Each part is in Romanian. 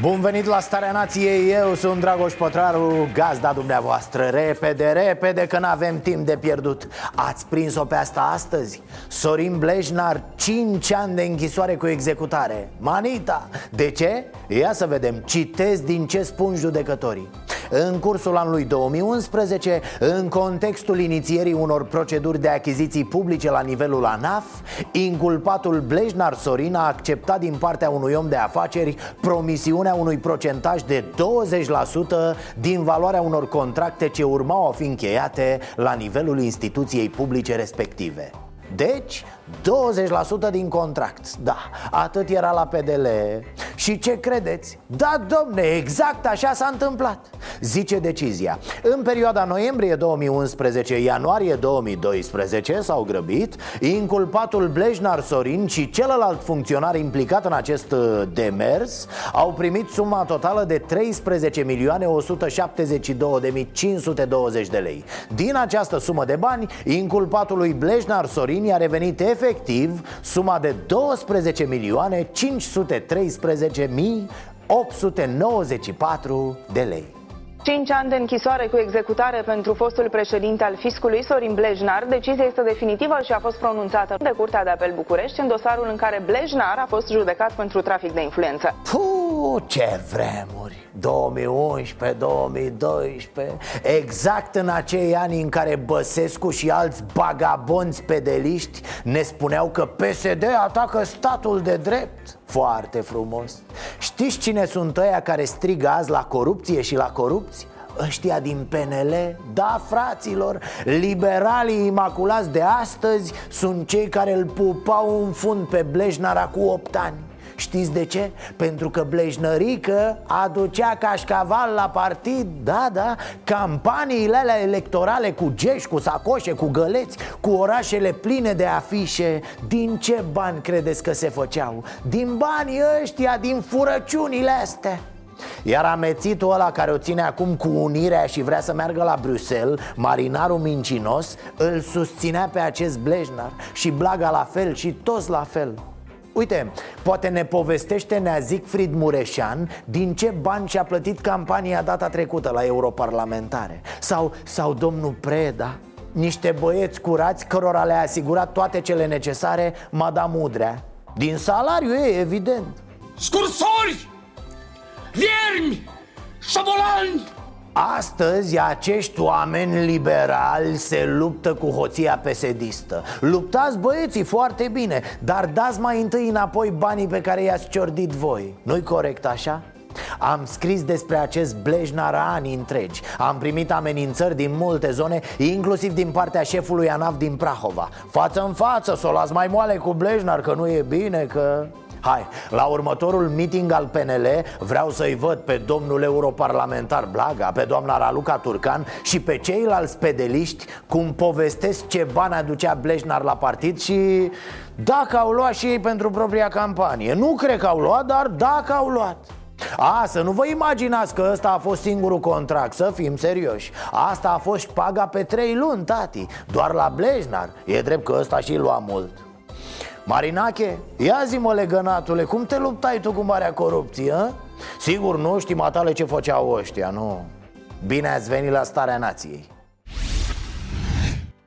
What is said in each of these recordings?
Bun venit la Starea Nației, eu sunt Dragoș Pătraru, gazda dumneavoastră Repede, repede că n-avem timp de pierdut. Ați prins-o pe asta astăzi? Sorin Blejnar, 5 ani de închisoare cu executare. Manita, de ce? Ia să vedem, citez din ce spun judecătorii în cursul anului 2011, în contextul inițierii unor proceduri de achiziții publice la nivelul ANAF, inculpatul Blejnar Sorin a acceptat din partea unui om de afaceri promisiunea unui procentaj de 20% din valoarea unor contracte ce urmau a fi încheiate la nivelul instituției publice respective. Deci, 20% din contract. Da, atât era la PDL Și ce credeți? Da, domne, exact așa s-a întâmplat Zice decizia. În perioada noiembrie 2011-ianuarie 2012 S-au grăbit Inculpatul Blejnar Sorin și celălalt funcționar implicat în acest uh, demers. Au primit suma totală de 13 milioane 172.520 de lei. Din această sumă de bani Inculpatului Blejnar Sorin i-a revenit efectiv suma de 12 milioane 513 mii 894 de lei. 5 ani de închisoare cu executare pentru fostul președinte al fiscului Sorin Blejnar. Decizia este definitivă și a fost pronunțată de Curtea de Apel București în dosarul în care Blejnar a fost judecat pentru trafic de influență. Puh, ce vremuri! 2011-2012 Exact în acei ani în care Băsescu și alți bagabonți pedeliști Ne spuneau că PSD atacă statul de drept Foarte frumos. Știți cine sunt ăia care strigă azi la corupție și la corupție? Ăștia din PNL, da fraților Liberalii imaculați de astăzi Sunt cei care îl pupau în fund pe Blejnar cu 8 ani Știți de ce? Pentru că Blejnărică aducea cașcaval la partid Da, da, campaniile alea electorale cu geși, cu sacoșe, cu găleți Cu orașele pline de afișe Din ce bani credeți că se făceau? Din banii ăștia, din furăciunile astea iar amețitul ăla care o ține acum cu unirea și vrea să meargă la Bruxelles Marinarul mincinos Îl susținea pe acest Blejnar Și Blaga la fel și toți la fel Uite, poate ne povestește Nea Zicfrid Mureșan din ce bani și-a plătit campania data trecută la europarlamentare Sau, sau domnul Preda, niște băieți curați cărora le-a asigurat toate cele necesare Madame Udrea Din salariu ei, evident Scursori! Viermi! Șobolani! Astăzi acești oameni liberali se luptă cu hoția pesedistă. Luptați băieții foarte bine, dar dați mai întâi înapoi banii pe care i-ați ciordit voi. Nu-i corect așa? Am scris despre acest Blejnar ani întregi. Am primit amenințări din multe zone Inclusiv din partea șefului ANAF din Prahova. Față în față, să o las mai moale cu Blejnar Că nu e bine, că... Hai, la următorul meeting al PNL vreau să-i văd pe domnul europarlamentar Blaga, pe doamna Raluca Turcan și pe ceilalți pedeliști cum povestesc ce bani aducea Blejnar la partid și dacă au luat și ei pentru propria campanie. Nu cred că au luat, dar dacă au luat. A, să nu vă imaginați că ăsta a fost singurul contract, să fim serioși Asta a fost paga pe trei luni, tati, doar la Blejnar E drept că ăsta și lua mult Marinache, ia zi mă legănatule, cum te luptai tu cu marea corupție, a? Sigur nu știi matale ce făceau ăștia, nu Bine ați venit la starea nației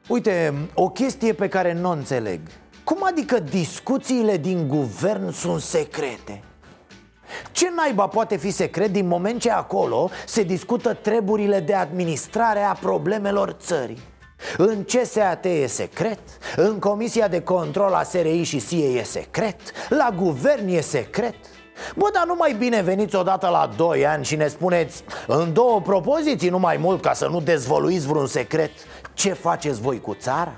Uite, o chestie pe care nu o înțeleg Cum adică discuțiile din guvern sunt secrete? Ce naiba poate fi secret din moment ce acolo se discută treburile de administrare a problemelor țării? În CSAT e secret, în Comisia de Control a SRI și SIE e secret, la guvern e secret Bă, dar nu mai bine veniți odată la 2 ani și ne spuneți în două propoziții, nu mai mult, ca să nu dezvăluiți vreun secret Ce faceți voi cu țara?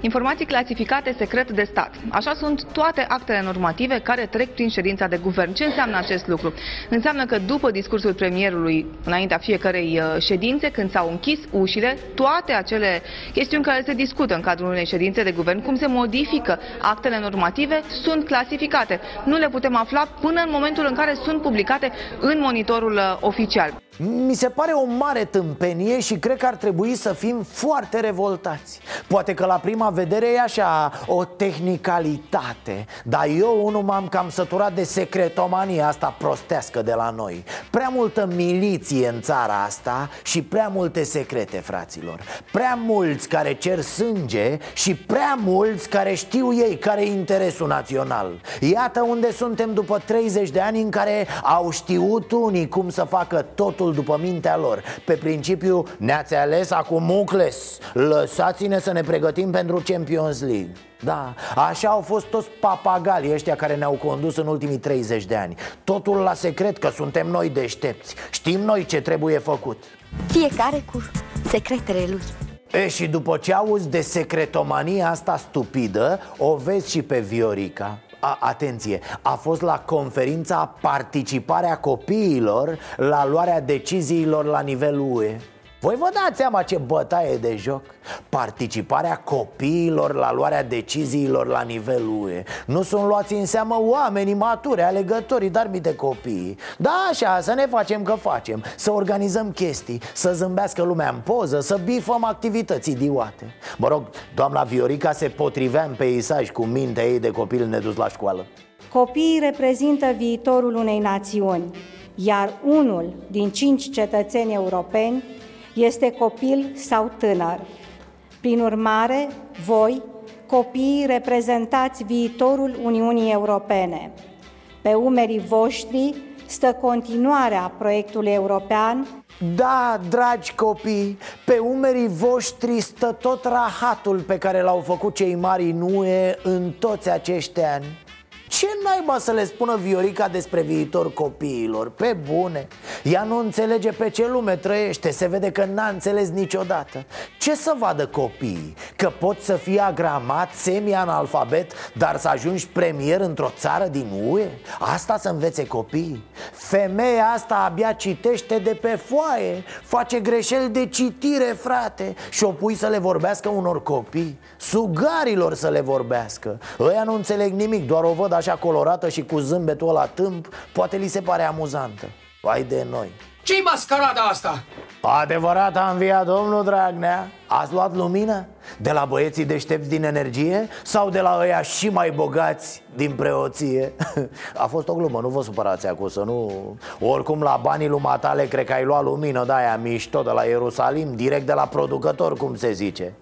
Informații clasificate secret de stat. Așa sunt toate actele normative care trec prin ședința de guvern. Ce înseamnă acest lucru? Înseamnă că după discursul premierului, înaintea fiecărei uh, ședințe, când s-au închis ușile, toate acele chestiuni care se discută în cadrul unei ședințe de guvern, cum se modifică actele normative, sunt clasificate. Nu le putem afla până în momentul în care sunt publicate în monitorul uh, oficial. Mi se pare o mare tâmpenie și cred că ar trebui să fim foarte revoltați. Poate că la prima vedere e așa o tehnicalitate Dar eu unul m-am cam săturat de secretomania asta prostească de la noi. Prea multă miliție în țara asta și prea multe secrete, fraților. Prea mulți care cer sânge și prea mulți care știu ei care e interesul național. Iată unde suntem după 30 de ani în care au știut unii cum să facă totul totul după mintea lor. Pe principiu, ne-ați ales acum mucles. Lăsați-ne să ne pregătim pentru Champions League. Da, așa au fost toți papagalii ăștia care ne-au condus în ultimii 30 de ani. Totul la secret că suntem noi deștepți. Știm noi ce trebuie făcut. Fiecare cu secretele lui. E, și după ce auzi de secretomania asta stupidă O vezi și pe Viorica a, atenție, a fost la conferința participarea copiilor la luarea deciziilor la nivelul UE voi vă dați seama ce bătaie de joc? Participarea copiilor la luarea deciziilor la nivelul UE Nu sunt luați în seamă oamenii maturi, alegătorii, dar de copii. Da, așa, să ne facem că facem. Să organizăm chestii, să zâmbească lumea în poză, să bifăm activități idiote. Mă rog, doamna Viorica se potrivea în peisaj cu mintea ei de copil nedus la școală. Copiii reprezintă viitorul unei națiuni iar unul din cinci cetățeni europeni este copil sau tânăr. Prin urmare, voi, copiii, reprezentați viitorul Uniunii Europene. Pe umerii voștri stă continuarea proiectului european. Da, dragi copii, pe umerii voștri stă tot rahatul pe care l-au făcut cei mari în UE în toți acești ani. Ce naiba să le spună Viorica despre viitor copiilor? Pe bune Ea nu înțelege pe ce lume trăiește Se vede că n-a înțeles niciodată Ce să vadă copiii? Că poți să fii agramat, semi-analfabet Dar să ajungi premier într-o țară din UE? Asta să învețe copiii? Femeia asta abia citește de pe foaie Face greșeli de citire, frate Și o pui să le vorbească unor copii Sugarilor să le vorbească Ăia nu înțeleg nimic, doar o văd așa colorată și cu zâmbetul ăla tâmp Poate li se pare amuzantă Vai de noi ce-i mascarada asta? Adevărat a înviat domnul Dragnea Ați luat lumină? De la băieții deștepți din energie? Sau de la ăia și mai bogați din preoție? A fost o glumă, nu vă supărați acum să nu... Oricum la banii lui Matale cred că ai luat lumină de aia mișto de la Ierusalim Direct de la producător, cum se zice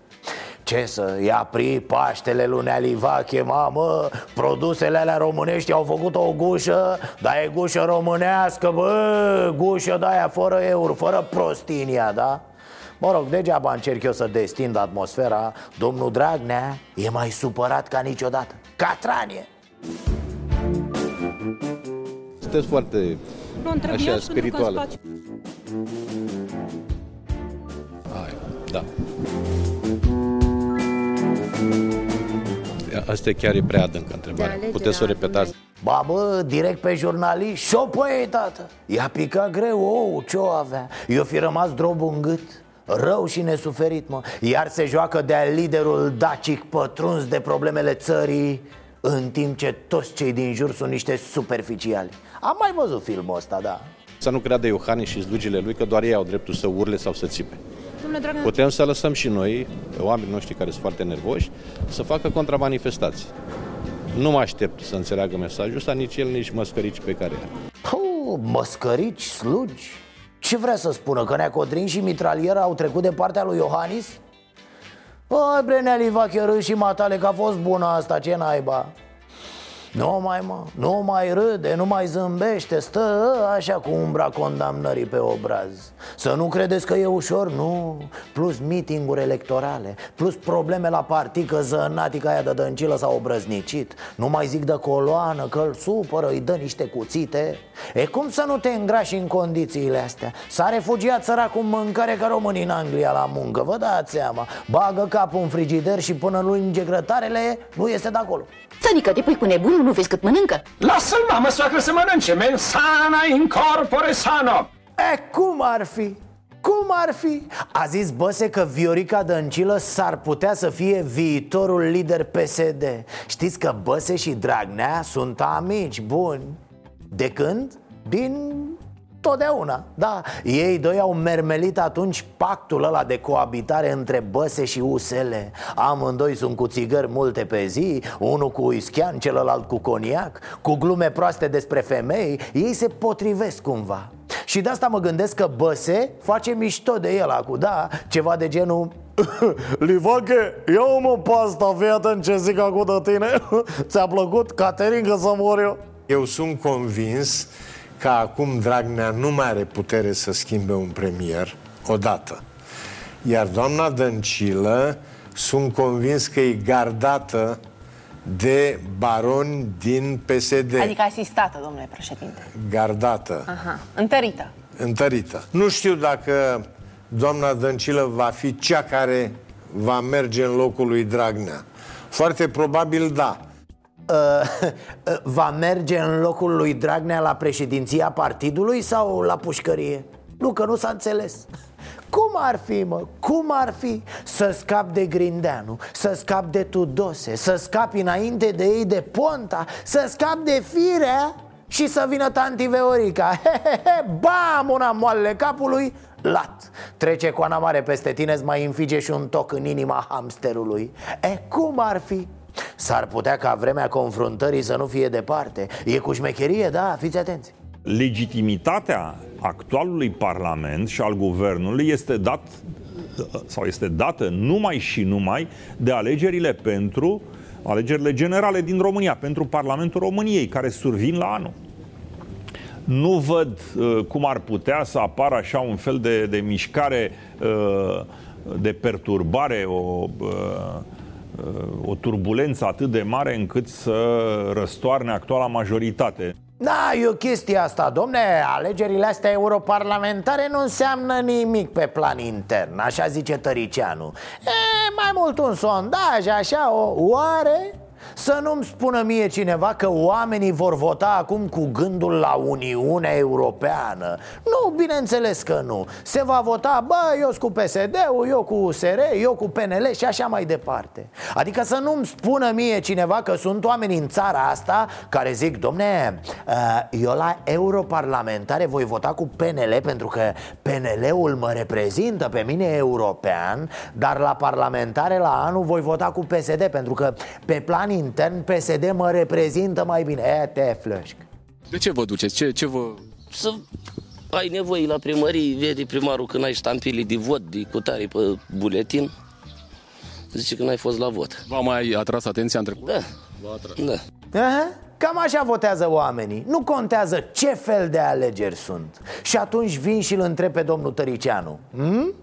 ce să ia pri Paștele lunea Livache, mamă? Produsele alea românești au făcut o gușă Dar e gușă românească, bă! Gușă de aia fără euro, fără prostinia, da? Mă rog, degeaba încerc eu să destind atmosfera. Domnul Dragnea e mai supărat ca niciodată. Catranie! Sunteți foarte așa, spirituală. Hai, da Asta chiar e prea adâncă întrebare. Puteți să o repetați? Ba bă, direct pe jurnalist și o păie, tată. I-a picat greu, ou, ce-o avea? Eu fi rămas drobul în gât. Rău și nesuferit, mă. Iar se joacă de-a liderul dacic pătruns de problemele țării În timp ce toți cei din jur sunt niște superficiali. Am mai văzut filmul ăsta, da. Să nu creadă Iohannis și slugile lui că doar ei au dreptul să urle sau să țipe Putem să lăsăm și noi, oamenii noștri care sunt foarte nervoși, să facă contramanifestații. Nu mă aștept să înțeleagă mesajul ăsta, nici el, nici măscărici pe care are. Puh, măscărici, slugi? Ce vrea să spună? Că Neacodrin și mitraliera au trecut de partea lui Iohannis? Păi, Breneli Vacherâ și Matale, că a fost bună asta, ce naiba Nu mai mă, nu mai râde, nu mai zâmbește Stă așa cu umbra condamnării pe obraz. Să nu credeți că e ușor, nu. Plus meetinguri electorale Plus probleme la partid că zănatica aia de dăncilă s-a obrăznicit. Nu mai zic de coloană că îl supără, îi dă niște cuțite. E cum să nu te îngrași în condițiile astea? S-a refugiat săracul mâncare ca românii în Anglia la muncă, vă dați seama. Bagă capul în frigider și până nu înge grătarele, nu este de acolo. Tănică, te pui cu nebunul, nu vezi cât mănâncă? Lasă-l, mamă, soacră, să mănânce, men sana in corpore sano. E, cum ar fi? Cum ar fi? A zis Băse că Viorica Dăncilă s-ar putea să fie viitorul lider PSD Știți că Băse și Dragnea sunt amici buni De când? Din totdeauna, da Ei doi au mermelit atunci pactul ăla de coabitare între Băse și USL Amândoi sunt cu țigări multe pe zi Unul cu ischian, celălalt cu coniac Cu glume proaste despre femei Ei se potrivesc cumva și de asta mă gândesc că Băse face mișto de el acum, da? Ceva de genul Livache, ia mă pasta, fii atent ce zic acum de tine Ți-a plăcut, Caterin, că să mor eu? Eu sunt convins că acum Dragnea nu mai are putere să schimbe un premier odată. Iar doamna Dăncilă sunt convins că e gardată de baroni din PSD. Adică asistată, domnule președinte. Gardată, Aha, întărită. întărită. Nu știu dacă doamna Dăncilă va fi cea care va merge în locul lui Dragnea. Foarte probabil da. Uh, va merge în locul lui Dragnea la președinția partidului sau la pușcărie? Nu, că nu s-a înțeles cum ar fi, mă? Cum ar fi să scap de Grindeanu, să scap de Tudose, să scapi înainte de ei de Ponta, să scap de Firea și să vină tanti Veorica Bam, una moalele capului, lat Trece coana mare peste tine, îți mai înfige și un toc în inima hamsterului E, cum ar fi? S-ar putea ca vremea confruntării să nu fie departe. E cu șmecherie, da, fiți atenți. Legitimitatea actualului Parlament și al Guvernului este dat sau este dată numai și numai de alegerile pentru alegerile generale din România, pentru Parlamentul României, care survin la anul. Nu văd uh, cum ar putea să apară așa un fel de, de mișcare uh, de perturbare, o, uh, o turbulență atât de mare încât să răstoarne actuala majoritate. Da, e o chestie asta, domne Alegerile astea europarlamentare nu înseamnă nimic pe plan intern Așa zice Tăricianu E, mai mult un sondaj, așa, o oare? Să nu-mi spună mie cineva că oamenii vor vota acum cu gândul la Uniunea Europeană. Nu, bineînțeles că nu. Se va vota, bă, eu cu PSD-ul, eu cu USR, eu cu PNL și așa mai departe. Adică să nu-mi spună mie cineva că sunt oameni în țara asta care zic Domne, uh, eu la europarlamentare voi vota cu PNL pentru că PNL-ul mă reprezintă pe mine european Dar la parlamentare la anul voi vota cu PSD pentru că pe plan intern PSD mă reprezintă mai bine E, te flășc De ce vă duceți? Ce, ce vă... Să ai nevoie la primărie, vede primarul când ai ștampile de vot, de cutare pe buletin, zice că n-ai fost la vot. V-a mai atras atenția în trecut? Da. V-a atras. Da. Aha. Cam așa votează oamenii Nu contează ce fel de alegeri sunt Și atunci vin și îl întreb pe domnul Tăricianu hmm?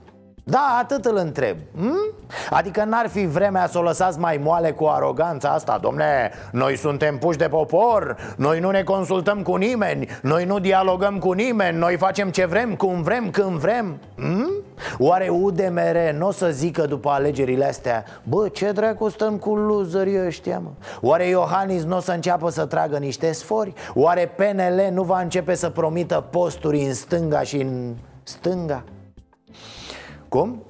Da, atât îl întreb hm? Adică n-ar fi vremea să o lăsați mai moale cu aroganța asta Domne, noi suntem puși de popor Noi nu ne consultăm cu nimeni Noi nu dialogăm cu nimeni Noi facem ce vrem, cum vrem, când vrem hm? Oare UDMR nu o să zică după alegerile astea Bă, ce dracu stăm cu loserii ăștia, mă? Oare Iohannis nu o să înceapă să tragă niște sfori? Oare PNL nu va începe să promită posturi în stânga și în stânga? Cum?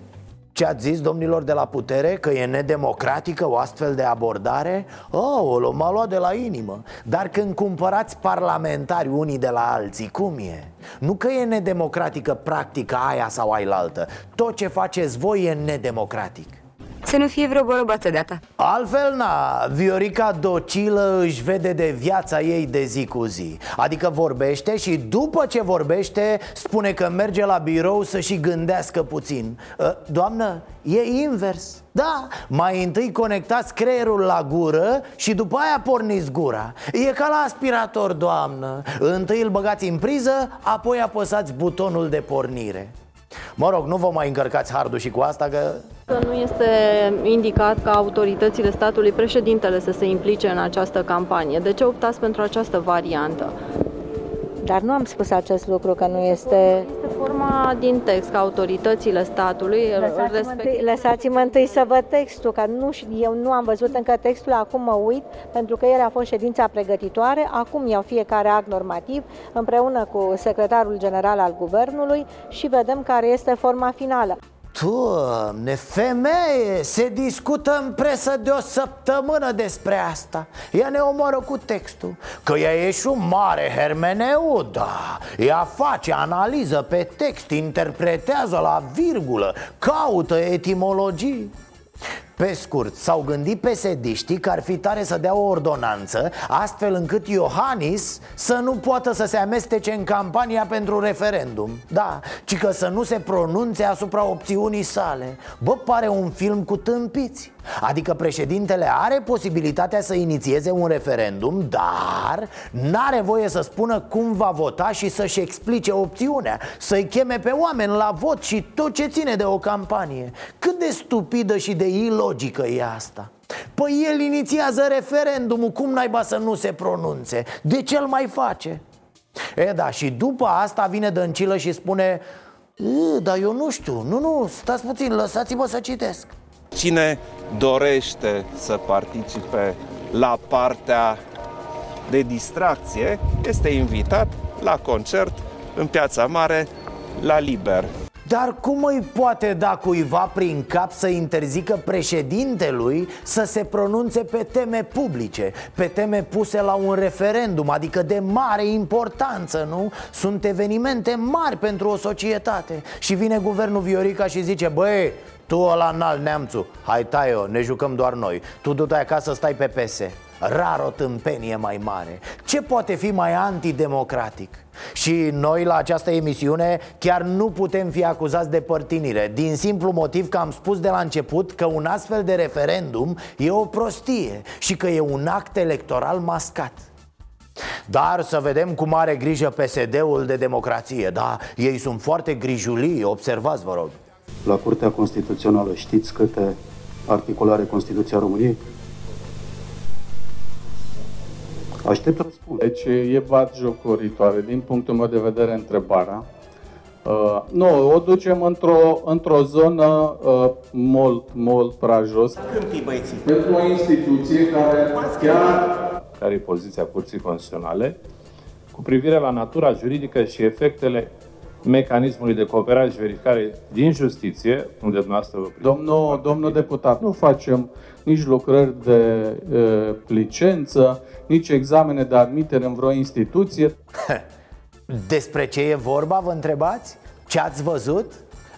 Ce ați zis domnilor de la putere? Că e nedemocratică o astfel de abordare? Oh, m-a luat de la inimă Dar când cumpărați parlamentari unii de la alții, cum e? Nu că e nedemocratică practica aia sau ailaltă Tot ce faceți voi e nedemocratic Să nu fie vreo borobată de ta. Altfel, na, Viorica docilă își vede de viața ei de zi cu zi. Adică vorbește și după ce vorbește spune că merge la birou să și gândească puțin. Ă, Doamnă, e invers. Da, mai întâi conectați creierul la gură și după aia porniți gura. E ca la aspirator, doamnă. Întâi îl băgați în priză, apoi apăsați butonul de pornire. Mă rog, nu vă mai încărcați hardul și cu asta că... Nu este indicat ca autoritățile statului, președintele, să se implice în această campanie. De ce optați pentru această variantă? Dar nu am spus acest lucru, că nu este... Este forma din text, că autoritățile statului Lăsați-mă respect... întâi, lăsați-mă întâi să văd textul, că nu, ș- eu nu am văzut încă textul, acum mă uit, pentru că ieri a fost ședința pregătitoare, acum iau fiecare act normativ împreună cu secretarul general al guvernului și vedem care este forma finală. Doamne, femeie, se discută în presă de o săptămână despre asta. Ea ne omoră cu textul. Că ea e și un mare hermeneuț, da. Ea face analiză pe text, interpretează la virgulă Caută etimologii pe scurt, s-au gândit pesediștii că ar fi tare să dea o ordonanță Astfel încât Iohannis să nu poată să se amestece în campania pentru referendum. Da, ci că să nu se pronunțe asupra opțiunii sale. Bă, pare un film cu tâmpiți Adică președintele are posibilitatea să inițieze un referendum Dar n-are voie să spună cum va vota și să-și explice opțiunea Să-i cheme pe oameni la vot și tot ce ține de o campanie Cât de stupidă și de ilogică e asta Păi el inițiază referendumul, cum naiba să nu se pronunțe? De ce îl mai face? E da, și după asta vine Dăncilă și spune "E, Dar eu nu știu, nu, nu, stați puțin, lăsați-mă să citesc Cine dorește să participe la partea de distracție este invitat la concert în Piața Mare la Liber. Dar cum îi poate da cuiva prin cap să interzică președintelui să se pronunțe pe teme publice Pe teme puse la un referendum, adică de mare importanță, nu? Sunt evenimente mari pentru o societate Și vine guvernul Viorica și zice Băi, tu ăla înalt neamțu, hai tai-o, ne jucăm doar noi. Tu du-te acasă, stai pe pese Rar o tâmpenie mai mare. Ce poate fi mai antidemocratic? Și noi la această emisiune chiar nu putem fi acuzați de părtinire Din simplu motiv că am spus de la început că un astfel de referendum e o prostie Și că e un act electoral mascat. Dar să vedem cum are grijă PSD-ul de democrație Da, ei sunt foarte grijulii, observați vă rog La Curtea Constituțională știți câte articole are Constituția României? Aștept răspuns. Deci e bat jocoritoare. Din punctul meu de vedere, întrebarea. Uh, nu, o ducem într-o, într-o zonă uh, mult, mult prea jos. Câmpii băieții Pentru o instituție care chiar care e poziția Curții Constituționale cu privire la natura juridică și efectele mecanismului de cooperare și verificare din justiție, unde dumneavoastră vă Domnul, domnul deputat, nu facem nici lucrări de uh, licență, nici examene de admitere în vreo instituție. Despre ce e vorba, vă întrebați? Ce ați văzut?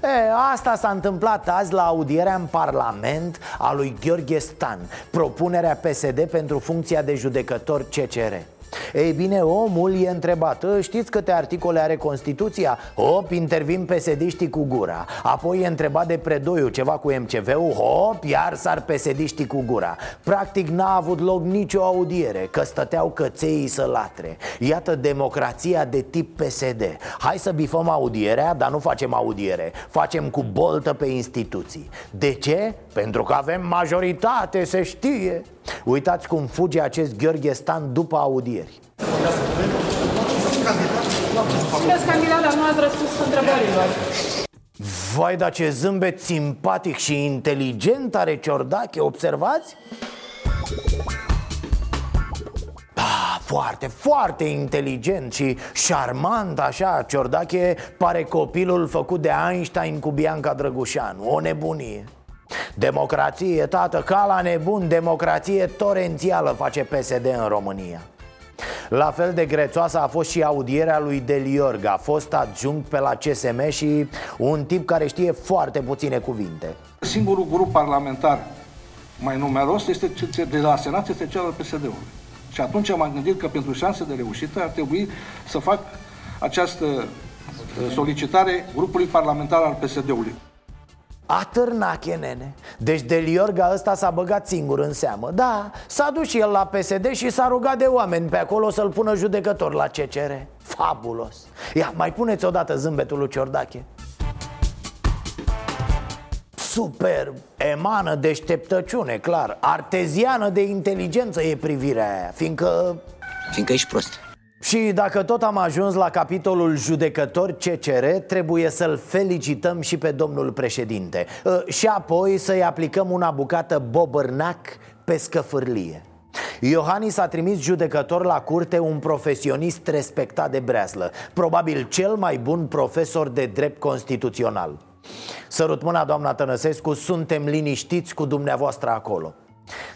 E, asta s-a întâmplat azi la audierea în Parlament a lui Gheorghe Stan Propunerea PSD pentru funcția de judecător CCR ei bine, omul e întrebat. "Ă, Știți câte articole are Constituția? Hop, intervin psd cu gura. Apoi e întrebat de Predoiu ceva cu MCV-ul Hop, iar sar psd cu gura. Practic n-a avut loc nicio audiere Că stăteau cățeii să latre. Iată democrația de tip PSD Hai să bifăm audierea, dar nu facem audiere. Facem cu boltă pe instituții. De ce? Pentru că avem majoritate, se știe Uitați cum fuge acest Gheorghe Stan după audieri Sunteți candidat, dar nu ați răspuns întrebărilor. Vai, dar ce zâmbet simpatic și inteligent are Ciordache, observați? Ah, foarte, foarte inteligent și șarmant așa Ciordache pare copilul făcut de Einstein cu Bianca Drăgușanu O nebunie Democrație, tată, ca la nebun, democrație torențială face PSD în România La fel de grețoasă a fost și audierea lui Deliorga Fost adjunct pe la CSM și un tip care știe foarte puține cuvinte Singurul grup parlamentar mai numeros este de la Senat este cel al PSD-ului. Și atunci m-am gândit că pentru șanse de reușită ar trebui să fac această uh, solicitare grupului parlamentar al PSD-ului. Atârnache, nene. Deci Deliorga ăsta s-a băgat singur în seamă. Da, s-a dus și el la PSD și s-a rugat de oameni pe acolo să-l pună judecător la CCR Fabulos. Ia, mai puneți odată zâmbetul lui Ciordache. Superb, emană deșteptăciune, clar. Arteziană de inteligență e privirea aia Fiindcă... Fiindcă ești prost și dacă tot am ajuns la capitolul judecător CCR, trebuie să-l felicităm și pe domnul președinte. Ă, Și apoi să-i aplicăm una bucată bobărnac pe scăfârlie. Iohannis a trimis judecător la curte un profesionist respectat de breaslă Probabil cel mai bun profesor de drept constituțional. Sărut mâna, doamna Tănăsescu, suntem liniștiți cu dumneavoastră acolo.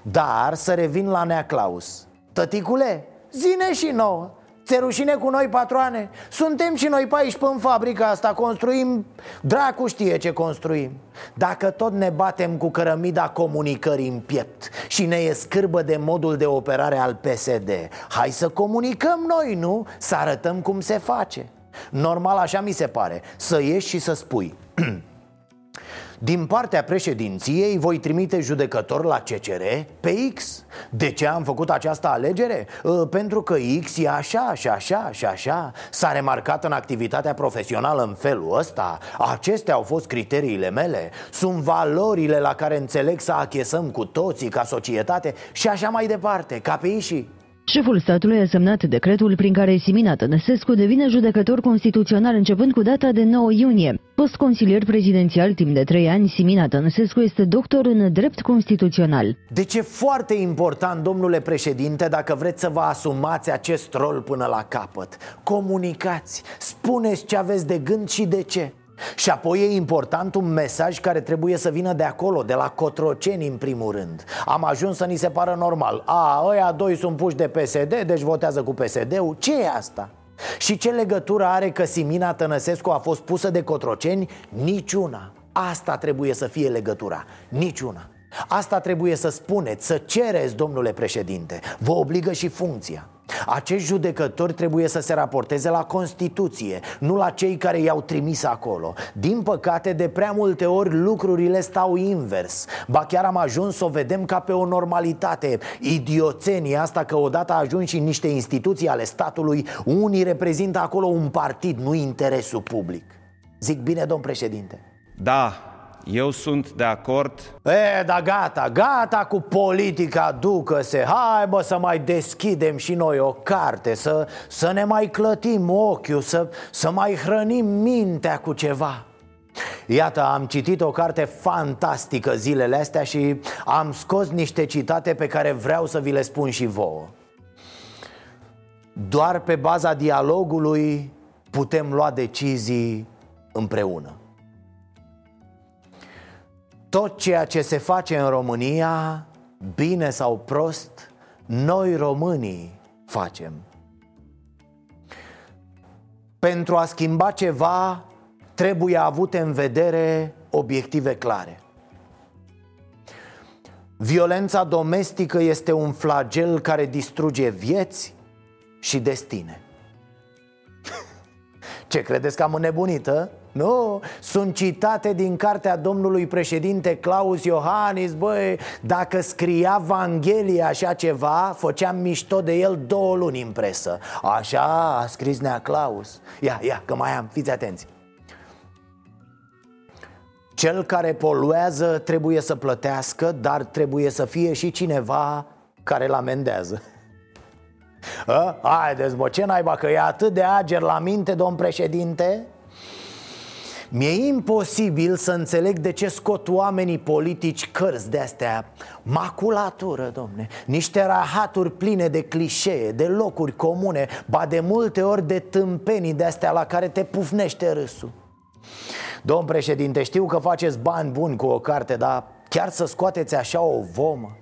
Dar să revin la Nea Claus. Tăticule, zine și nouă Ți rușine cu noi, patroane? Suntem și noi pe aici, pe în fabrica asta. Construim, dracu știe ce construim. Dacă tot ne batem cu cărămida comunicării în piept Și ne e scârbă de modul de operare al PSD Hai să comunicăm noi, nu? Să arătăm cum se face. Normal așa mi se pare. Să ieși și să spui Din partea președinției voi trimite judecător la CCR pe X. De ce am făcut această alegere? Ă, pentru că X e așa și așa și așa. S-a remarcat în activitatea profesională în felul ăsta. Acestea au fost criteriile mele. Sunt valorile la care înțeleg să achesăm cu toții ca societate Și așa mai departe, ca pe și Șeful statului a semnat decretul prin care Simina Tănăsescu devine judecător constituțional începând cu data de 9 iunie. Post consilier prezidențial timp de 3 ani, Simina Tănăsescu este doctor în drept constituțional. Deci e foarte important, domnule președinte, dacă vreți să vă asumați acest rol până la capăt. Comunicați, spuneți ce aveți de gând și de ce. Și apoi e important un mesaj care trebuie să vină de acolo, de la Cotroceni în primul rând. Am ajuns să ni se pară normal. A, ăia doi sunt puși de PSD, deci votează cu PSD-ul Ce e asta? Și ce legătură are că Simina Tănăsescu a fost pusă de Cotroceni? Niciuna. Asta trebuie să fie legătura, niciuna. Asta trebuie să spuneți, să cereți, domnule președinte. Vă obligă și funcția acești judecători trebuie să se raporteze la Constituție, nu la cei care i-au trimis acolo. Din păcate, de prea multe ori lucrurile stau invers. Ba chiar am ajuns să o vedem ca pe o normalitate. Idioțenia asta că odată ajuns și în niște instituții ale statului Unii reprezintă acolo un partid, nu interesul public. Zic bine, domn președinte? Da, eu sunt de acord. E, da gata, gata cu politica, ducă-se. Hai bă să mai deschidem și noi o carte Să, să ne mai clătim ochiul Să, să mai hrănim mintea cu ceva. Iată, am citit o carte fantastică zilele astea și am scos niște citate pe care vreau să vi le spun și vouă. Doar pe baza dialogului putem lua decizii împreună tot ceea ce se face în România, bine sau prost, noi românii facem. Pentru a schimba ceva, trebuie avute în vedere obiective clare. Violența domestică este un flagel care distruge vieți și destine. Ce credeți că am înnebunită? Nu, sunt citate din cartea domnului președinte Claus Iohannis Băi, dacă scria Vanghelia așa ceva, făceam mișto de el două luni în presă. Așa a scris Nea Claus. Ia, ia, că mai am, fiți atenți. Cel care poluează trebuie să plătească, dar trebuie să fie și cineva care îl amendează. Haideți mă, ce naiba, că e atât de ager la minte, domn președinte? Mi-e imposibil să înțeleg de ce scot oamenii politici cărți de-astea. Maculatură, domne. Niște rahaturi pline de clișee, de locuri comune Ba de multe ori de tâmpenii de-astea la care te pufnește râsul. Domn președinte, știu că faceți bani buni cu o carte, dar chiar să scoateți așa o vomă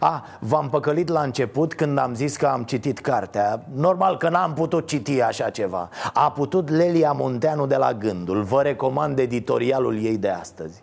A, v-am păcălit la început când am zis că am citit cartea. Normal că n-am putut citi așa ceva. A putut Lelia Munteanu de la Gândul. Vă recomand editorialul ei de astăzi.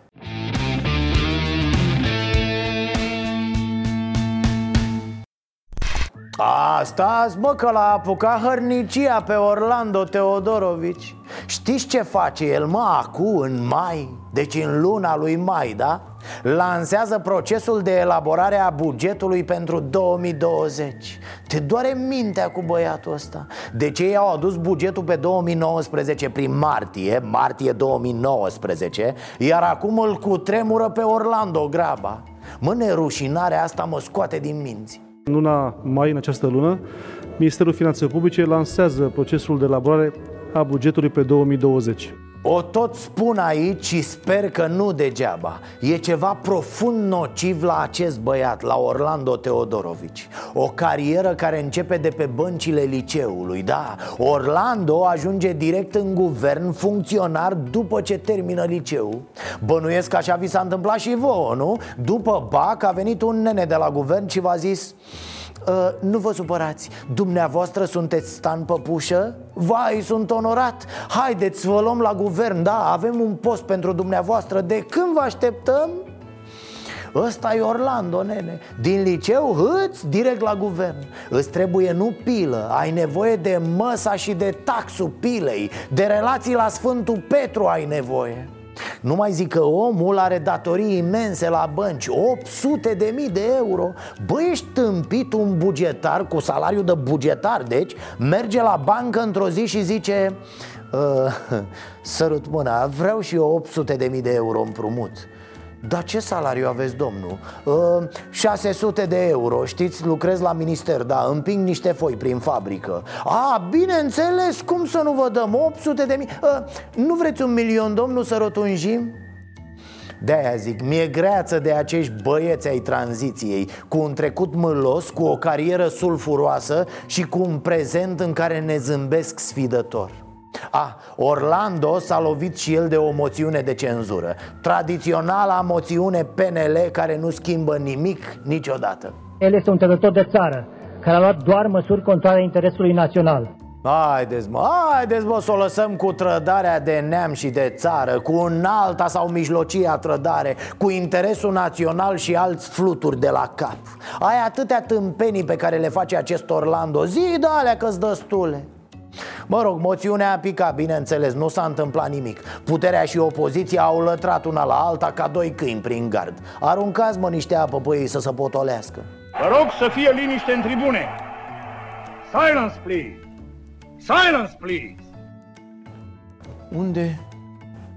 Asta mă că l-a apucat hărnicia pe Orlando Teodorovici. Știți ce face el, mă, acu, în mai? Deci în luna lui mai, da? Lansează procesul de elaborare a bugetului pentru 2020 Te doare mintea cu băiatul ăsta. De ce ei au adus bugetul pe 2019 prin martie, martie 2019 Iar acum îl cutremură pe Orlando Graba? Mă, nerușinarea asta mă scoate din minți. În luna mai, în această lună, Ministerul Finanțelor Publice lansează procesul de elaborare a bugetului pe 2020. O tot spun aici și sper că nu degeaba. E ceva profund nociv la acest băiat, la Orlando Teodorovici. O carieră care începe de pe băncile liceului, da? Orlando ajunge direct în guvern funcționar după ce termină liceul Bănuiesc că așa vi s-a întâmplat și vouă, nu? După BAC a venit un nene de la guvern și v-a zis Uh, nu vă supărați, dumneavoastră sunteți stan păpușă? Vai, sunt onorat. Haideți, vă luăm la guvern, da, avem un post pentru dumneavoastră. De când vă așteptăm? Ăsta e Orlando, nene. Din liceu, hâți, direct la guvern. Îți trebuie nu pilă. Ai nevoie de măsa și de taxul pilei. De relații la Sfântul Petru ai nevoie nu mai zic că omul are datorii imense la bănci 800 de mii de euro. Băi, ești tâmpit un bugetar cu salariu de bugetar Deci merge la bancă într-o zi și zice uh, Sărut mâna, vreau și eu 800 de mii de euro împrumut dar ce salariu aveți, domnul? Uh, 600 de euro, știți, lucrez la minister, da, împing niște foi prin fabrică A, bineînțeles, cum să nu vă dăm? 800 de mii uh, Nu vreți un milion, domnul, să rotunjim? De-aia zic, mi-e greață de acești băieți ai tranziției Cu un trecut mâlos, cu o carieră sulfuroasă Și cu un prezent în care ne zâmbesc sfidător Ah, Orlando s-a lovit și el de o moțiune de cenzură. Tradiționala moțiune PNL care nu schimbă nimic niciodată. El este un tăgător de țară care a luat doar măsuri contra interesului național. Haideți mă, haideți mă să o lăsăm cu trădarea de neam și de țară Cu un alta sau mijlocia trădare Cu interesul național și alți fluturi de la cap. Ai atâtea tâmpenii pe care le face acest Orlando. Zi de alea că-ți dăstule Mă rog, moțiunea a picat, bineînțeles, nu s-a întâmplat nimic. Puterea și opoziția au lătrat una la alta ca doi câini prin gard. Aruncați mă niște apă pe ei să se potolească. Vă rog să fie liniște în tribune. Silence, please. Silence, please. Unde?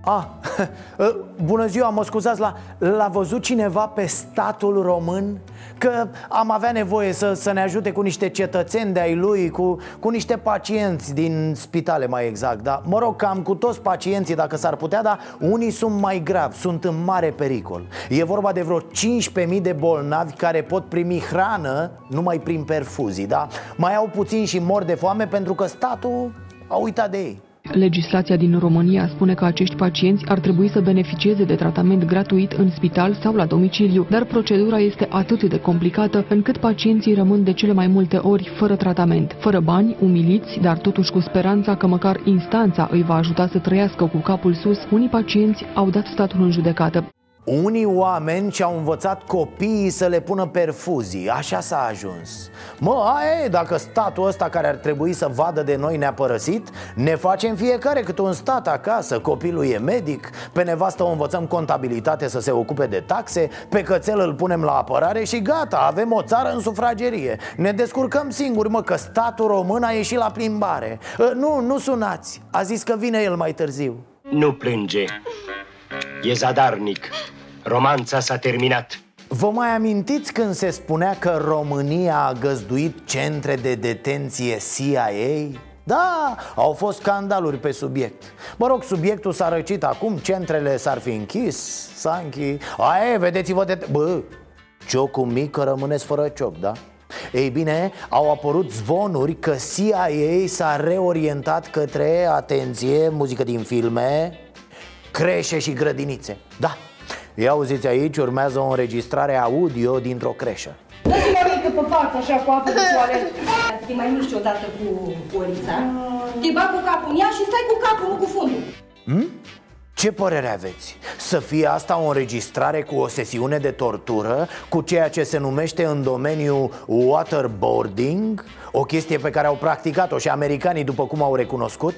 A, ah, bună ziua, mă scuzați, l-a, l-a văzut cineva pe statul român? Că am avea nevoie să, să ne ajute cu niște cetățeni de-ai lui cu, cu niște pacienți din spitale mai exact da? Mă rog, cam cu toți pacienții dacă s-ar putea Dar unii sunt mai gravi, sunt în mare pericol E vorba de vreo 15.000 de bolnavi care pot primi hrană numai prin perfuzii da? Mai au puțin și mor de foame pentru că statul a uitat de ei Legislația din România spune că acești pacienți ar trebui să beneficieze de tratament gratuit în spital sau la domiciliu, dar procedura este atât de complicată încât pacienții rămân de cele mai multe ori fără tratament, fără bani, umiliți, dar totuși cu speranța că măcar instanța îi va ajuta să trăiască cu capul sus, unii pacienți au dat statul în judecată. Unii oameni și-au învățat copiii să le pună perfuzii. Așa s-a ajuns. Mă, aia e, dacă statul ăsta care ar trebui să vadă de noi ne-a părăsit Ne facem fiecare câte un stat acasă Copilul e medic Pe nevastă o învățăm contabilitate să se ocupe de taxe Pe cățel îl punem la apărare și gata Avem o țară în sufragerie. Ne descurcăm singuri, mă, că statul român a ieșit la plimbare. Ă, Nu, nu sunați. A zis că vine el mai târziu. Nu plânge E zadarnic Romanța s-a terminat. Vă mai amintiți când se spunea că România a găzduit centre de detenție CIA? Da, au fost scandaluri pe subiect Mă rog, subiectul s-a răcit acum, centrele s-ar fi închis, s-a închis Aie, vedeți-vă de... Bă, ciocul mic rămâneți fără cioc, da? Ei bine, au apărut zvonuri că CIA s-a reorientat către, atenție, muzică din filme, creșe și grădinițe Da, Ia auziți aici, urmează o înregistrare audio dintr-o creșă Dă-ți că pe față, așa, cu apă de toaletă. Te mai miști odată cu polița. Te bag cu capul în ea și stai cu capul, nu cu fundul. Hmm? Ce părere aveți? Să fie asta o înregistrare cu o sesiune de tortură Cu ceea ce se numește în domeniul waterboarding? O chestie pe care au practicat-o și americanii după cum au recunoscut?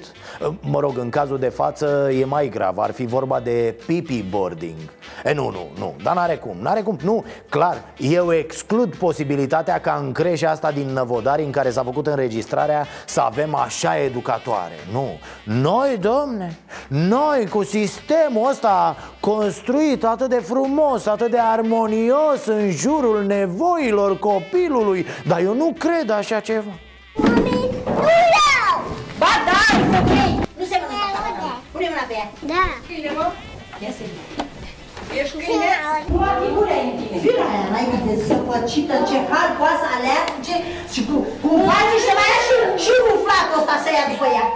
Mă rog, în cazul de față e mai grav. Ar fi vorba de pipi boarding. E nu, nu, nu, dar n-are cum, n-are cum. Nu, clar, eu exclud posibilitatea ca în creșa asta din Năvodari În care s-a făcut înregistrarea Să avem așa educatoare. Nu, noi, domne, noi cu sistemul ăsta construit atât de frumos, atât de armonios în jurul nevoilor copilului. Dar eu nu cred așa ceva. Mami, nu iau! Ba da, să vrei! Nu se mănâncă Pune mâna pe ea. Da. Câine, mă? Ia să Ești câine? Nu ar fi bună în tine. Fira aia, n-ai de săpăcită, ce hal poate să aleagă Și cu, cu faci și mai ia și, și umflatul ăsta să ia după ea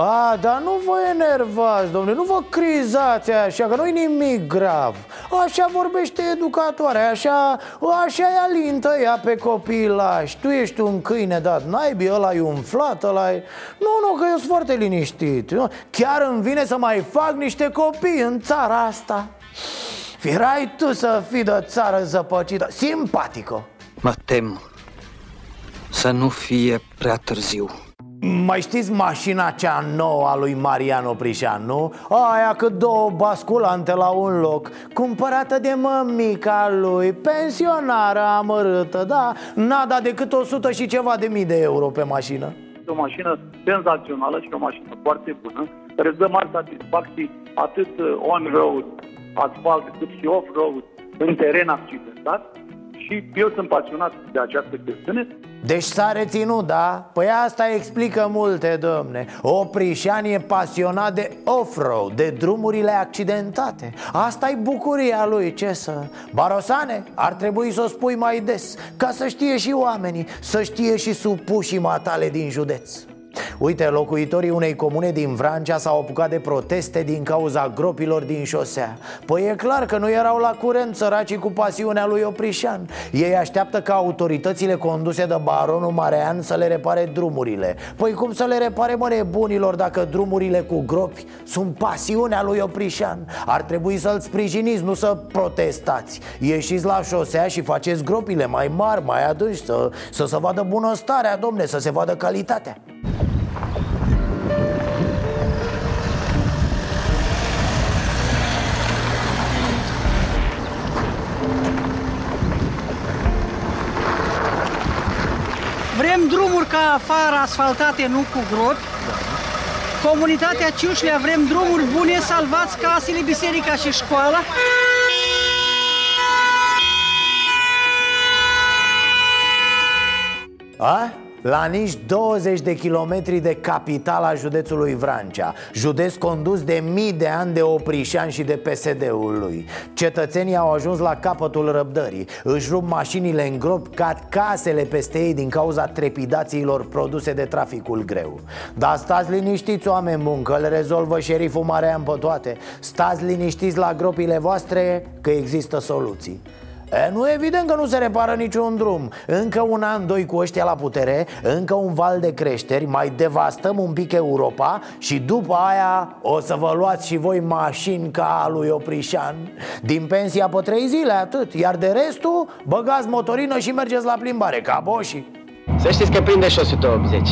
a, dar nu vă enervați, domnule, nu vă crizați așa, că nu-i nimic grav. Așa vorbește educatoarea, așa, așa e alintă ea pe copilași. Tu ești un câine dat naibii, ăla e umflat, ăla e... Nu, nu, că eu sunt foarte liniștit Chiar îmi vine să mai fac niște copii în țara asta. Firai tu să fii de țară zăpăcită, simpatică. Mă tem să nu fie prea târziu mai știți mașina cea nouă a lui Marian Oprișan, nu? Aia cu două basculante la un loc Cumpărată de mămica lui Pensionară amărâtă, da? N-a dat decât 100 și ceva de mii de euro pe mașină. O mașină senzațională și o mașină foarte bună Care îți dă mari satisfacții atât on-road, asfalt, cât și off-road În teren accidentat și eu sunt pasionat de această chestiune. Deci s-a reținut, da? Păi asta explică multe, domne. Oprișan e pasionat de off-road, de drumurile accidentate. Asta e bucuria lui, ce să... Barosane, ar trebui să o spui mai des Ca să știe și oamenii, să știe și supușii matale din județ Uite, locuitorii unei comune din Vrancea s-au apucat de proteste din cauza gropilor din șosea. Păi e clar că nu erau la curent săracii cu pasiunea lui Oprișan. Ei așteaptă ca autoritățile conduse de baronul Marean să le repare drumurile. Păi cum să le repare, mă, nebunilor, dacă drumurile cu gropi sunt pasiunea lui Oprișan? Ar trebui să-l sprijiniți, nu să protestați. Ieșiți la șosea și faceți gropile mai mari, mai adânci Să, să se vadă bunăstarea, domne, să se vadă calitatea drumuri ca afară asfaltate, nu cu gropi. Comunitatea Ciușlea vrem drumuri bune, salvați casele, biserica și școala. A? La nici 20 de kilometri de capitala județului Vrancea Județ condus de mii de ani de Oprișan și de PSD-ul lui. Cetățenii au ajuns la capătul răbdării. Își rup mașinile în grop, cad casele peste ei din cauza trepidațiilor produse de traficul greu. Dar stați liniștiți, oameni buni, că le rezolvă șeriful Marean pe toate. Stați liniștiți la gropile voastre că există soluții E, nu evident că nu se repară niciun drum. Încă un an, doi cu ăștia la putere Încă un val de creșteri Mai devastăm un pic Europa Și după aia o să vă luați și voi mașini ca a lui Oprișan. Din pensia pe trei zile, atât. Iar de restul, băgați motorină și mergeți la plimbare Ca boșii Să știți că prinde și 180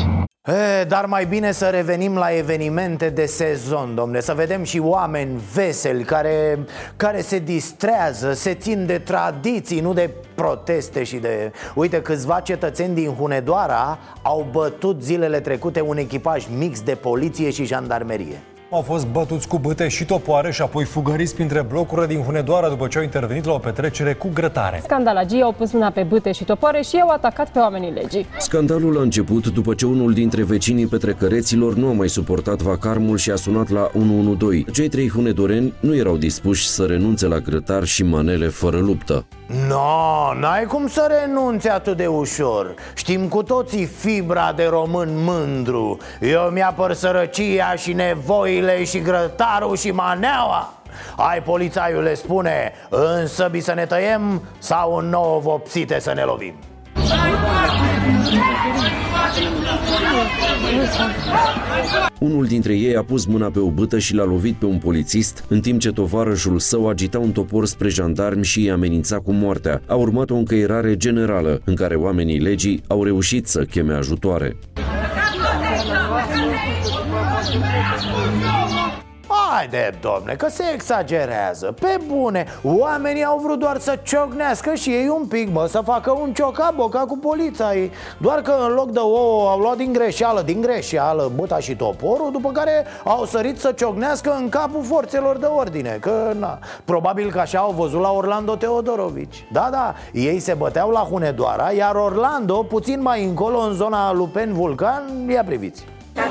E, dar mai bine să revenim la evenimente de sezon, domne. Să vedem și oameni veseli care, care se distrează, se țin de tradiții, nu de proteste și de... Uite, câțiva cetățeni din Hunedoara au bătut zilele trecute un echipaj mix de poliție și jandarmerie au fost bătuți cu băte și topoare și apoi fugăriți printre blocurile din Hunedoara după ce au intervenit la o petrecere cu grătare. Scandalagii au pus mâna pe băte și topoare și au atacat pe oamenii legii. Scandalul a început după ce unul dintre vecinii petrecăreților nu a mai suportat vacarmul și a sunat la 112. Cei trei hunedoreni nu erau dispuși să renunțe la grătar și manele fără luptă. No, n-ai cum să renunți atât de ușor Știm cu toții fibra de român mândru Eu mi-apăr sărăcia și nevoile și grătarul și maneaua Hai polițaiul le spune În săbii să ne tăiem Sau în nouă vopsite să ne lovim Unul dintre ei a pus mâna pe o bâtă și l-a lovit pe un polițist, în timp ce tovarășul său agita un topor spre jandarmi și îi amenința cu moartea. A urmat o încăierare generală, în care oamenii legii au reușit să cheme ajutoare. Haide, domne, că se exagerează. Pe bune, oamenii au vrut doar să ciocnească și ei un pic, mă Să facă un ciocaboca cu poliția ei. Doar că în loc de ouă au luat din greșeală, din greșeală Buta și toporul După care au sărit să ciocnească în capul forțelor de ordine Că, na, probabil că așa au văzut la Orlando Teodorovici. Da, da, ei se băteau la Hunedoara Iar Orlando, puțin mai încolo, în zona Lupen Vulcan Ia priviți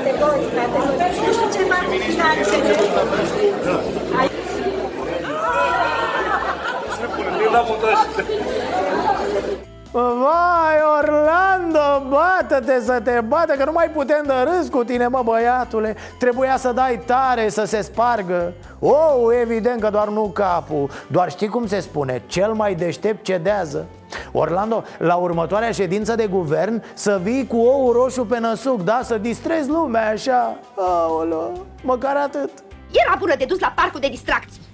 Categoric, categoric. Nu știu ce m-am Vai, Orlando, bată-te să te bată Că nu mai putem de râs cu tine, mă, băiatule. Trebuia să dai tare să se spargă. Oh, evident că doar nu capul. Doar știi cum se spune Cel mai deștept cedează Orlando, la următoarea ședință de guvern Să vii cu ou roșu pe năsuc Da, să distrezi lumea așa. Aoleo, măcar atât. Era bună de dus la parcul de distracții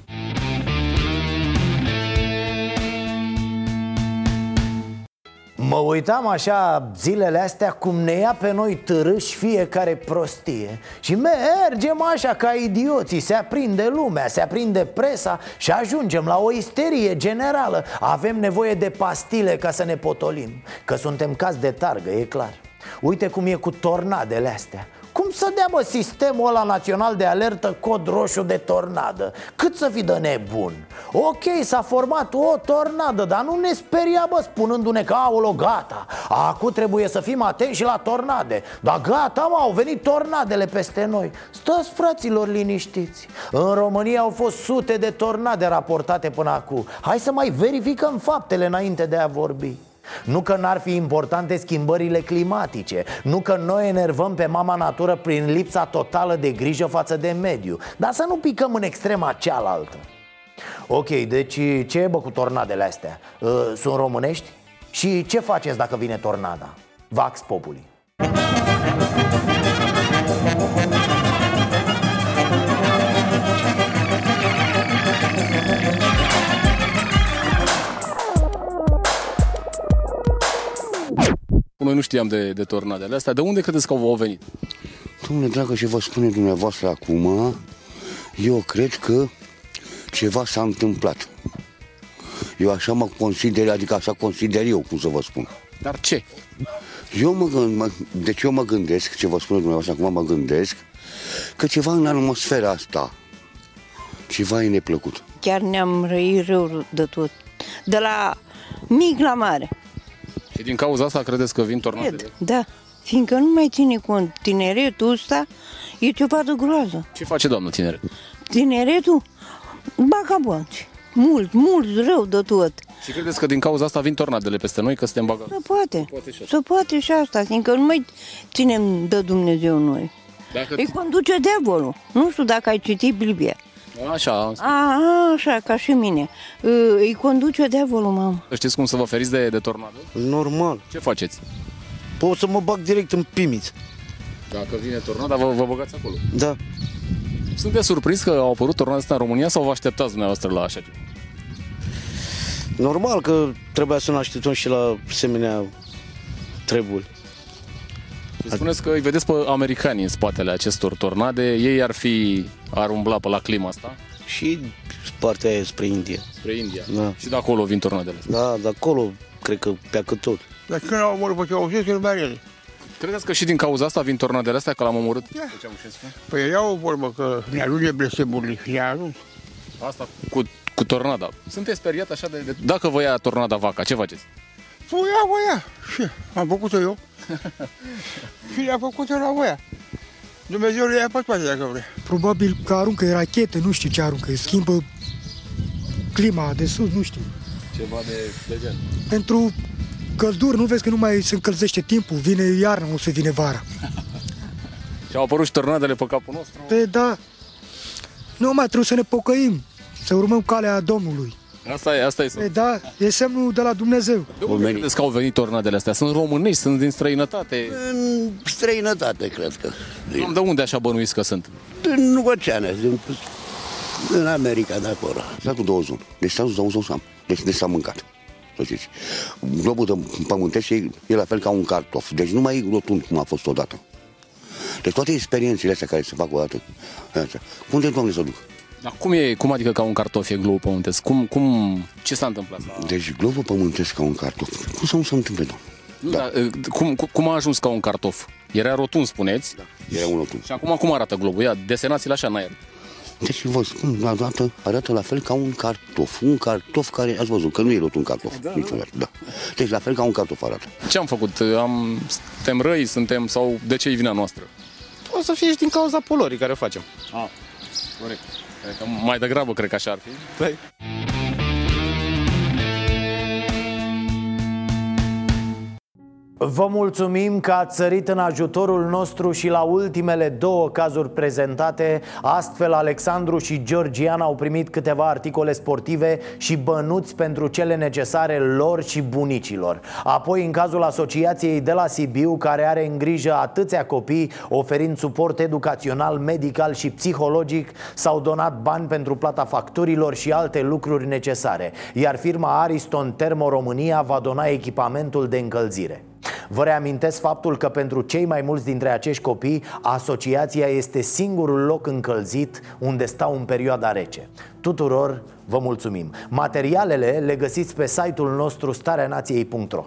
Mă uitam așa zilele astea cum ne ia pe noi târâși fiecare prostie. Și mergem așa ca idioții, se aprinde lumea, se aprinde presa și ajungem la o isterie generală. Avem nevoie de pastile ca să ne potolim, că suntem caz de targă, e clar. Uite cum e cu tornadele astea cum să dea, bă, sistemul ăla național de alertă cod roșu de tornadă? Cât să fii de nebun? Ok, s-a format o tornadă, dar nu ne speria, bă, spunându-ne că, aolo, gata Acum trebuie să fim atenți și la tornade. Dar gata, mă, au venit tornadele peste noi. Stați, fraților, liniștiți. În România au fost sute de tornade raportate până acum. Hai să mai verificăm faptele înainte de a vorbi nu că n-ar fi importante schimbările climatice Nu că noi enervăm pe mama natură prin lipsa totală de grijă față de mediu Dar să nu picăm în extrema cealaltă Ok, deci ce e bă cu tornadele astea? Uh, sunt românești? Și ce faceți dacă vine tornada? Vax populi Noi nu știam de, de tornadele astea. De unde credeți că au venit? Domnule dragă, ce vă spune dumneavoastră acum, eu cred că ceva s-a întâmplat. Eu așa mă consider, adică așa consider eu, cum să vă spun. Dar ce? Eu mă, gând, mă, deci eu mă gândesc, ce vă spune dumneavoastră acum, mă gândesc că ceva în atmosfera asta, ceva e neplăcut. Chiar ne-am răit rău de tot. De la mic la mare. Și din cauza asta credeți că vin tornade? Cred, da. Fiindcă nu mai ține cont tineretul ăsta, e ceva de groază. Ce face doamnă tineret? Tineretul? Bagaboanți. Mult, mult rău de tot. Și credeți că din cauza asta vin tornadele peste noi, că suntem bagați? Se poate. poate și Se poate și asta, fiindcă nu mai ținem de Dumnezeu noi. Dacă... Îi conduce diavolul. Nu știu dacă ai citit Biblia. Așa. A, așa, ca și mine. Îi conduce diavolul, mamă. Știți cum să vă feriți de, de tornadă? Normal. Ce faceți? Pot să mă bag direct în pimiț. Dacă vine tornada, vă, vă băgați acolo. Da. Sunteți surprins că au apărut tornade astea în România sau vă așteptați dumneavoastră la așa ceva? Normal că trebuia să ne așteptăm și la asemenea treburi. Și spuneți că îi vedeți pe americani în spatele acestor tornade, ei ar fi, ar umbla pe la clima asta? Și partea aia spre India. Spre India. Da. Și de acolo vin tornadele astea. Da, de acolo cred că pleacă tot. Dar când au omorât pe Ceaușescu, lumea ele. Credeți că și din cauza asta vin tornadele astea, că l-am omorât Da. pe Ceaușescu? Păi era o vorbă că ne ajunge blestemurile și ne ajuns. Asta cu, cu tornada. Sunteți speriat așa de, de... Dacă vă ia tornada vaca, ce faceți? Voia, voia. Și am făcut-o eu. și le-a făcut-o la voia. Dumnezeu le ia pe toate dacă vrea. Probabil că aruncă rachete, nu știu ce aruncă, schimbă clima de sus, nu știu. Ceva de, de gen. Pentru călduri, nu vezi că nu mai se încălzește timpul, vine iarna, nu se vine vara. Și au apărut și tornadele pe capul nostru. Pe da, nu mai trebuie să ne pocăim. să urmăm calea Domnului. Asta e, asta e. E, da, e semnul de la Dumnezeu. De unde credeți că au venit tornadele astea? Sunt românești, sunt din străinătate. În străinătate, cred că. Din... De unde așa bănuiți că sunt? Din oceane, din, în America de acolo. S-a cu două zone. Deci s-a dus sam. Deci, deci s-a mâncat. Să știți. Globul de pământesc e, e la fel ca un cartof. Deci nu mai e rotund cum a fost odată. Deci toate experiențele astea care se fac odată, astea, unde Doamne să duc? Dar cum, e, cum adică ca un cartof e globul pământesc? Cum, cum, ce s-a întâmplat? Deci globul pământesc ca un cartof. Cum să nu se întâmple, doamne? Nu, da. dar, cum, cum a ajuns ca un cartof? Era rotund, spuneți? Da, era un rotund. Și acum cum arată globul? Ia, desenați-l așa în aer. Deci vă spun, arată, arată la fel ca un cartof. Un cartof care, ați văzut, că nu e rotund cartof. Da, niciodată. Da. Deci la fel ca un cartof arată. Ce am făcut? Am, suntem răi, suntem, sau de ce e vina noastră? O să fie și din cauza polorii care o facem. Ah, corect. Mai degrabă cred că așa ar fi. Păi. Vă mulțumim că ați sărit în ajutorul nostru și la ultimele două cazuri prezentate. Astfel Alexandru și Georgiana au primit câteva articole sportive și bănuți pentru cele necesare lor și bunicilor. Apoi în cazul asociației de la Sibiu care are în grijă atâția copii Oferind suport educațional, medical și psihologic S-au donat bani pentru plata facturilor și alte lucruri necesare Iar firma Ariston Termo România va dona echipamentul de încălzire Vă reamintesc faptul că pentru cei mai mulți dintre acești copii Asociația este singurul loc încălzit unde stau în perioada rece. Tuturor vă mulțumim. Materialele le găsiți pe site-ul nostru stareanației.ro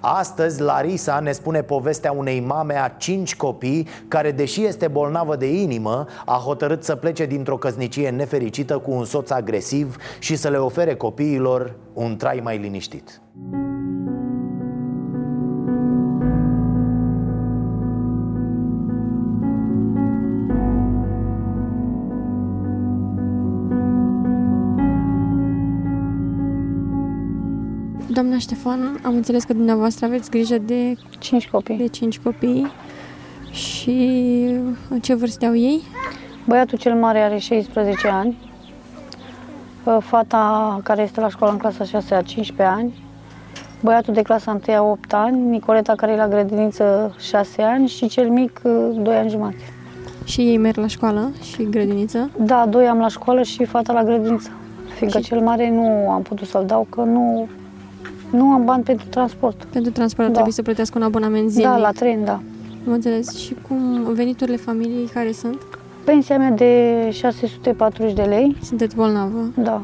Astăzi Larisa ne spune povestea unei mame a cinci copii Care deși este bolnavă de inimă A hotărât să plece dintr-o căsnicie nefericită cu un soț agresiv Și să le ofere copiilor un trai mai liniștit Doamna Ștefan, am înțeles că dumneavoastră aveți grijă de... Cinci copii. De cinci copii. Și în ce vârstă au ei? Băiatul cel mare are 16 ani. Fata care este la școală în clasa 6 a 15 ani. Băiatul de clasa 1 a 8 ani. Nicoleta care e la grădiniță 6 ani și cel mic 2 ani jumate. Și ei merg la școală și grădiniță? Da, doi am la școală și fata la grădiniță. Fiindcă și... cel mare nu am putut să-l dau, că nu nu am bani pentru transport. Pentru transport da. trebuie să plătească un abonament zilnic? Da, la tren, da. Am înțeles. Și cum veniturile familiei care sunt? Pensia mea de 640 de lei. Sunteți bolnavă? Da.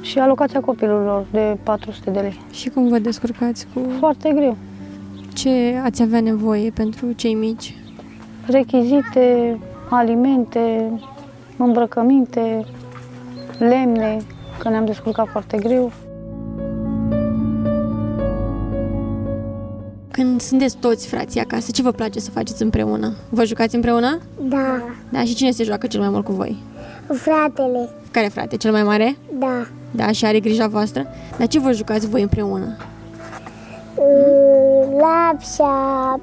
Și alocația copilului de 400 de lei. Și cum vă descurcați cu... Foarte greu. Ce ați avea nevoie pentru cei mici? Rechizite, alimente, îmbrăcăminte, lemne, că ne-am descurcat foarte greu. Când sunteți toți frații acasă, ce vă place să faceți împreună? Vă jucați împreună? Da. Da, și cine se joacă cel mai mult cu voi? Fratele. Care frate? Cel mai mare? Da. Da, și are grija voastră? Dar ce vă jucați voi împreună? Lapșa,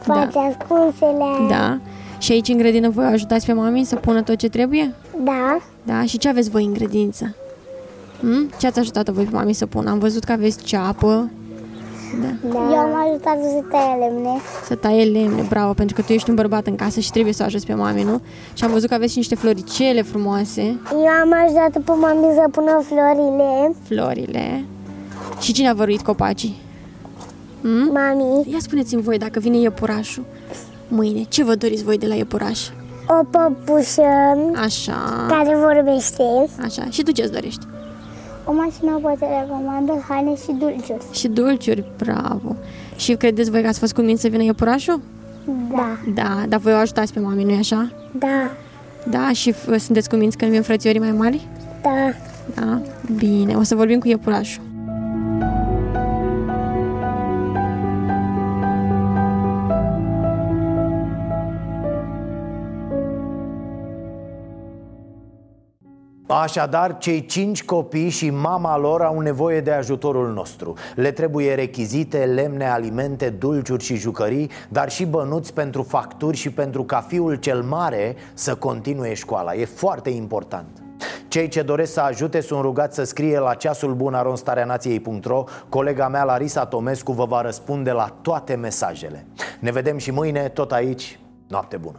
face da. ascunsele. Da. Și aici în grădină voi ajutați pe mami să pună tot ce trebuie? Da. Da, și ce aveți voi în grădință? Hmm? Ce ați ajutat voi pe mami să pună? Am văzut că aveți ceapă, da. da. Eu am ajutat să taie lemne. Să taie lemne, bravo, pentru că tu ești un bărbat în casă și trebuie să ajuți pe mami, nu? Și am văzut că aveți și niște floricele frumoase. Eu am ajutat pe mami să pună florile. Florile. Și cine a văruit copacii? Hmm? Mami. Ia spuneți-mi voi dacă vine iepurașul mâine. Ce vă doriți voi de la iepuraș? O păpușă. Așa. Care vorbește. Așa. Și tu ce-ți dorești? O mașină poate recomandă haine și dulciuri. Și dulciuri, bravo. Și credeți voi că ați fost convins să vină iepurașul? Da. Da, dar voi o ajutați pe mami, nu-i așa? Da. Da, și sunteți convinți că nu vin frățiorii mai mari? Da. Da, bine, o să vorbim cu iepurașul. Așadar, cei cinci copii și mama lor au nevoie de ajutorul nostru. Le trebuie rechizite, lemne, alimente, dulciuri și jucării Dar și bănuți pentru facturi și pentru ca fiul cel mare să continue școala. E foarte important. Cei ce doresc să ajute sunt rugați să scrie la ceasul bun aronstareanației.ro Colega mea Larisa Tomescu vă va răspunde la toate mesajele. Ne vedem și mâine tot aici, noapte bună